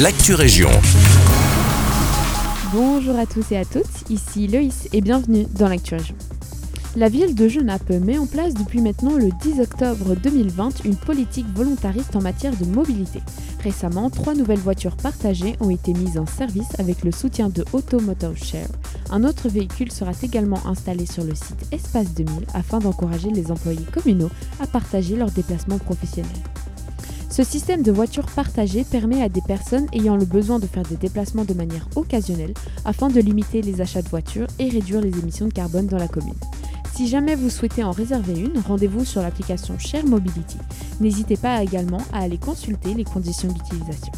l'actu région. Bonjour à tous et à toutes, ici Loïs et bienvenue dans l'actu région. La ville de Genappe met en place depuis maintenant le 10 octobre 2020 une politique volontariste en matière de mobilité. Récemment, trois nouvelles voitures partagées ont été mises en service avec le soutien de Automotive Share. Un autre véhicule sera également installé sur le site Espace 2000 afin d'encourager les employés communaux à partager leurs déplacements professionnels. Ce système de voitures partagées permet à des personnes ayant le besoin de faire des déplacements de manière occasionnelle afin de limiter les achats de voitures et réduire les émissions de carbone dans la commune. Si jamais vous souhaitez en réserver une, rendez-vous sur l'application Share Mobility. N'hésitez pas également à aller consulter les conditions d'utilisation.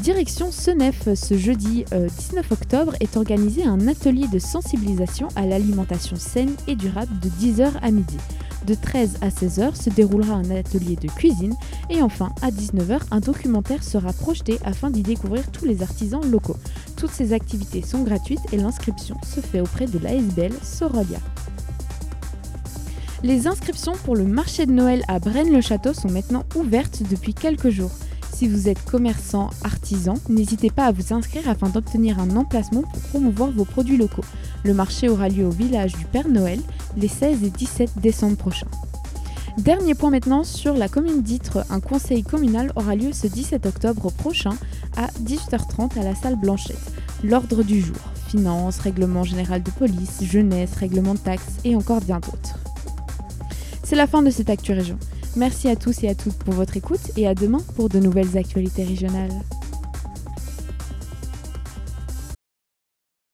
Direction Senef, ce jeudi 19 euh, octobre est organisé un atelier de sensibilisation à l'alimentation saine et durable de 10h à midi. De 13 à 16h se déroulera un atelier de cuisine et enfin à 19h un documentaire sera projeté afin d'y découvrir tous les artisans locaux. Toutes ces activités sont gratuites et l'inscription se fait auprès de l'ASBL Sorolia. Les inscriptions pour le marché de Noël à Braine-le-Château sont maintenant ouvertes depuis quelques jours. Si vous êtes commerçant, artisan, n'hésitez pas à vous inscrire afin d'obtenir un emplacement pour promouvoir vos produits locaux. Le marché aura lieu au village du Père Noël les 16 et 17 décembre prochains. Dernier point maintenant sur la commune d'Itre. Un conseil communal aura lieu ce 17 octobre prochain à 18h30 à la salle Blanchette. L'ordre du jour finances, règlement général de police, jeunesse, règlement de taxes et encore bien d'autres. C'est la fin de cette Actu Région. Merci à tous et à toutes pour votre écoute et à demain pour de nouvelles actualités régionales.